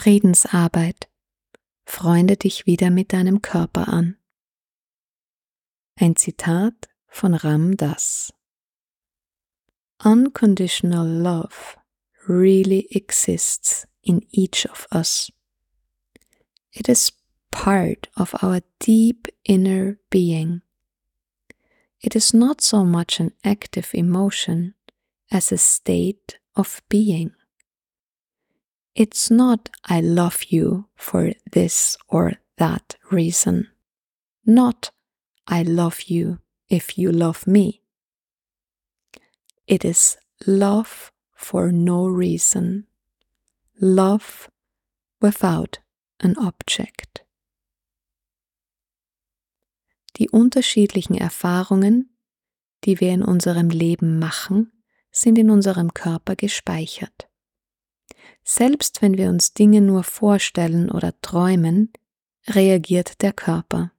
Friedensarbeit. Freunde dich wieder mit deinem Körper an. Ein Zitat von Ram Das. Unconditional love really exists in each of us. It is part of our deep inner being. It is not so much an active emotion as a state of being. It's not I love you for this or that reason. Not I love you if you love me. It is love for no reason. Love without an object. Die unterschiedlichen Erfahrungen, die wir in unserem Leben machen, sind in unserem Körper gespeichert. Selbst wenn wir uns Dinge nur vorstellen oder träumen, reagiert der Körper.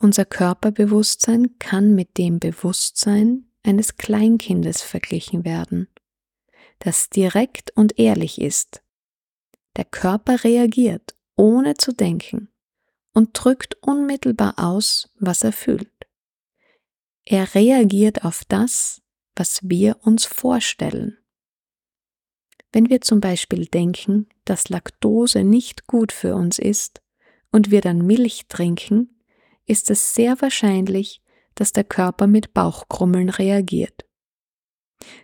Unser Körperbewusstsein kann mit dem Bewusstsein eines Kleinkindes verglichen werden, das direkt und ehrlich ist. Der Körper reagiert, ohne zu denken, und drückt unmittelbar aus, was er fühlt. Er reagiert auf das, was wir uns vorstellen. Wenn wir zum Beispiel denken, dass Laktose nicht gut für uns ist und wir dann Milch trinken, ist es sehr wahrscheinlich, dass der Körper mit Bauchkrummeln reagiert.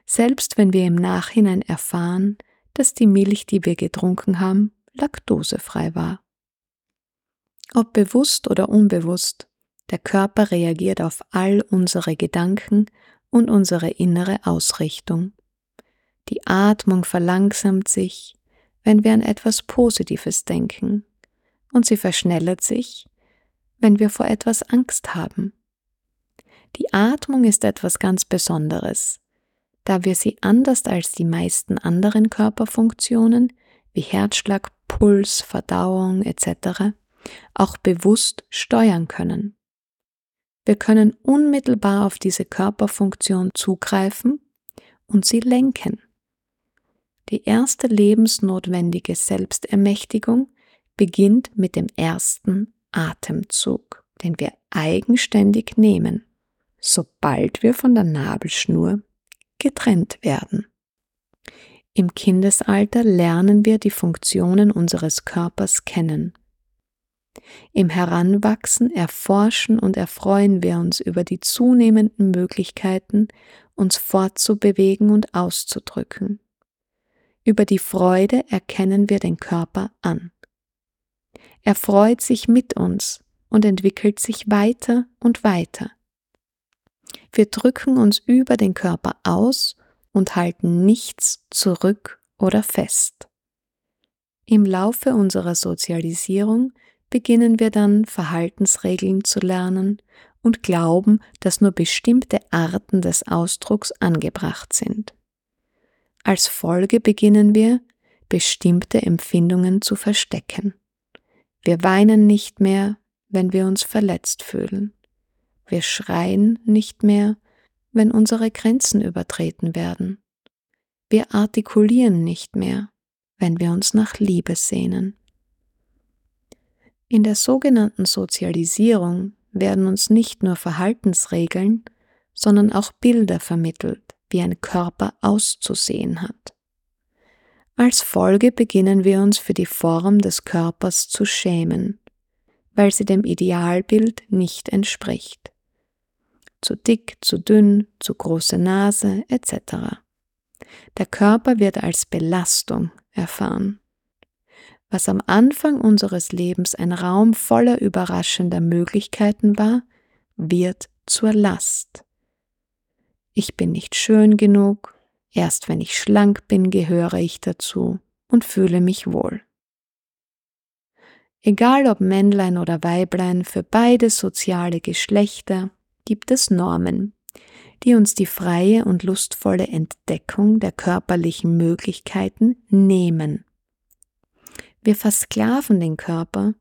Selbst wenn wir im Nachhinein erfahren, dass die Milch, die wir getrunken haben, laktosefrei war. Ob bewusst oder unbewusst, der Körper reagiert auf all unsere Gedanken und unsere innere Ausrichtung. Die Atmung verlangsamt sich, wenn wir an etwas Positives denken, und sie verschnellert sich, wenn wir vor etwas Angst haben. Die Atmung ist etwas ganz Besonderes, da wir sie anders als die meisten anderen Körperfunktionen wie Herzschlag, Puls, Verdauung etc. auch bewusst steuern können. Wir können unmittelbar auf diese Körperfunktion zugreifen und sie lenken. Die erste lebensnotwendige Selbstermächtigung beginnt mit dem ersten Atemzug, den wir eigenständig nehmen, sobald wir von der Nabelschnur getrennt werden. Im Kindesalter lernen wir die Funktionen unseres Körpers kennen. Im Heranwachsen erforschen und erfreuen wir uns über die zunehmenden Möglichkeiten, uns fortzubewegen und auszudrücken. Über die Freude erkennen wir den Körper an. Er freut sich mit uns und entwickelt sich weiter und weiter. Wir drücken uns über den Körper aus und halten nichts zurück oder fest. Im Laufe unserer Sozialisierung beginnen wir dann Verhaltensregeln zu lernen und glauben, dass nur bestimmte Arten des Ausdrucks angebracht sind. Als Folge beginnen wir, bestimmte Empfindungen zu verstecken. Wir weinen nicht mehr, wenn wir uns verletzt fühlen. Wir schreien nicht mehr, wenn unsere Grenzen übertreten werden. Wir artikulieren nicht mehr, wenn wir uns nach Liebe sehnen. In der sogenannten Sozialisierung werden uns nicht nur Verhaltensregeln, sondern auch Bilder vermittelt, wie ein Körper auszusehen hat. Als Folge beginnen wir uns für die Form des Körpers zu schämen, weil sie dem Idealbild nicht entspricht. Zu dick, zu dünn, zu große Nase etc. Der Körper wird als Belastung erfahren. Was am Anfang unseres Lebens ein Raum voller überraschender Möglichkeiten war, wird zur Last. Ich bin nicht schön genug, Erst wenn ich schlank bin, gehöre ich dazu und fühle mich wohl. Egal ob Männlein oder Weiblein, für beide soziale Geschlechter gibt es Normen, die uns die freie und lustvolle Entdeckung der körperlichen Möglichkeiten nehmen. Wir versklaven den Körper,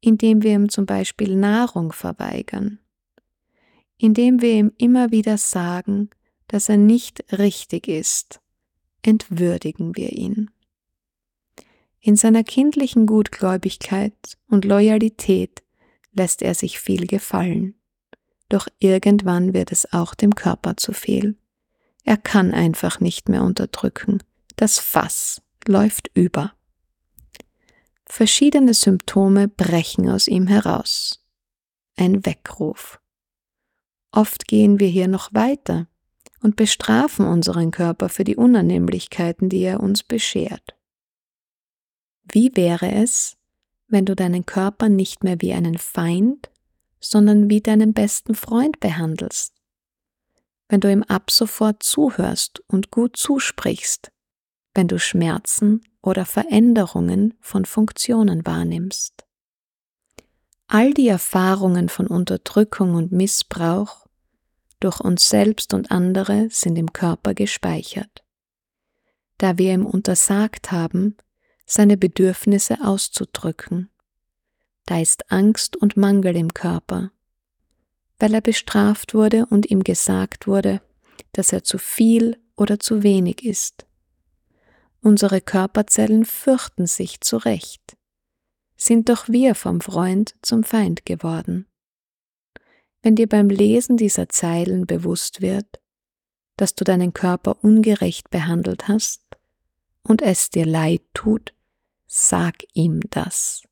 indem wir ihm zum Beispiel Nahrung verweigern, indem wir ihm immer wieder sagen, dass er nicht richtig ist, entwürdigen wir ihn. In seiner kindlichen Gutgläubigkeit und Loyalität lässt er sich viel gefallen. Doch irgendwann wird es auch dem Körper zu viel. Er kann einfach nicht mehr unterdrücken. Das Fass läuft über. Verschiedene Symptome brechen aus ihm heraus. Ein Weckruf. Oft gehen wir hier noch weiter und bestrafen unseren Körper für die Unannehmlichkeiten, die er uns beschert. Wie wäre es, wenn du deinen Körper nicht mehr wie einen Feind, sondern wie deinen besten Freund behandelst? Wenn du ihm ab sofort zuhörst und gut zusprichst, wenn du Schmerzen oder Veränderungen von Funktionen wahrnimmst. All die Erfahrungen von Unterdrückung und Missbrauch durch uns selbst und andere sind im Körper gespeichert. Da wir ihm untersagt haben, seine Bedürfnisse auszudrücken. Da ist Angst und Mangel im Körper, weil er bestraft wurde und ihm gesagt wurde, dass er zu viel oder zu wenig ist. Unsere Körperzellen fürchten sich zurecht. Sind doch wir vom Freund zum Feind geworden. Wenn dir beim Lesen dieser Zeilen bewusst wird, dass du deinen Körper ungerecht behandelt hast und es dir leid tut, sag ihm das.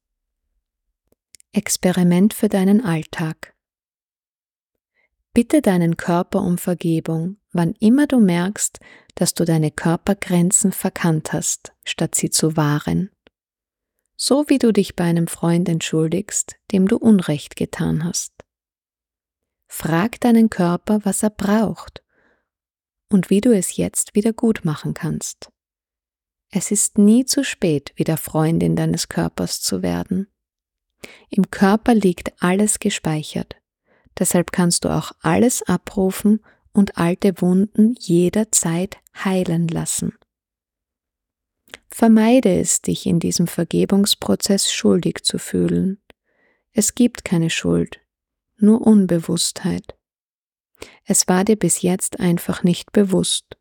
Experiment für deinen Alltag. Bitte deinen Körper um Vergebung, wann immer du merkst, dass du deine Körpergrenzen verkannt hast, statt sie zu wahren. So wie du dich bei einem Freund entschuldigst, dem du Unrecht getan hast. Frag deinen Körper, was er braucht und wie du es jetzt wieder gut machen kannst. Es ist nie zu spät, wieder Freundin deines Körpers zu werden. Im Körper liegt alles gespeichert. Deshalb kannst du auch alles abrufen und alte Wunden jederzeit heilen lassen. Vermeide es, dich in diesem Vergebungsprozess schuldig zu fühlen. Es gibt keine Schuld, nur Unbewusstheit. Es war dir bis jetzt einfach nicht bewusst,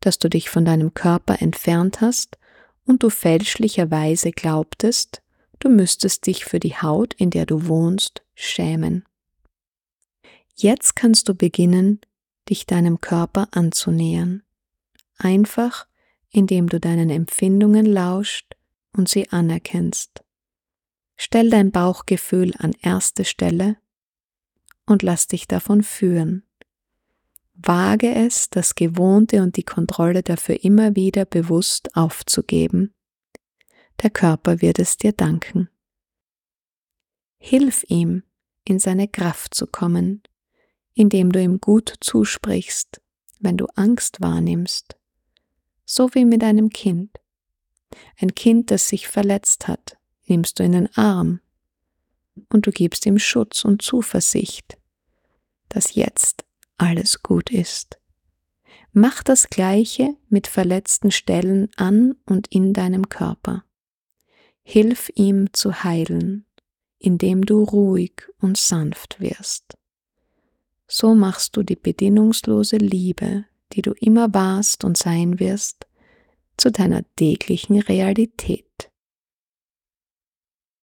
dass du dich von deinem Körper entfernt hast und du fälschlicherweise glaubtest, du müsstest dich für die Haut, in der du wohnst, schämen. Jetzt kannst du beginnen, dich deinem Körper anzunähern. Einfach, indem du deinen Empfindungen lauscht und sie anerkennst. Stell dein Bauchgefühl an erste Stelle und lass dich davon führen. Wage es, das Gewohnte und die Kontrolle dafür immer wieder bewusst aufzugeben. Der Körper wird es dir danken. Hilf ihm, in seine Kraft zu kommen, indem du ihm gut zusprichst, wenn du Angst wahrnimmst, so wie mit einem Kind. Ein Kind, das sich verletzt hat, nimmst du in den Arm und du gibst ihm Schutz und Zuversicht, dass jetzt alles gut ist. Mach das Gleiche mit verletzten Stellen an und in deinem Körper. Hilf ihm zu heilen, indem du ruhig und sanft wirst. So machst du die bedingungslose Liebe, die du immer warst und sein wirst, zu deiner täglichen Realität.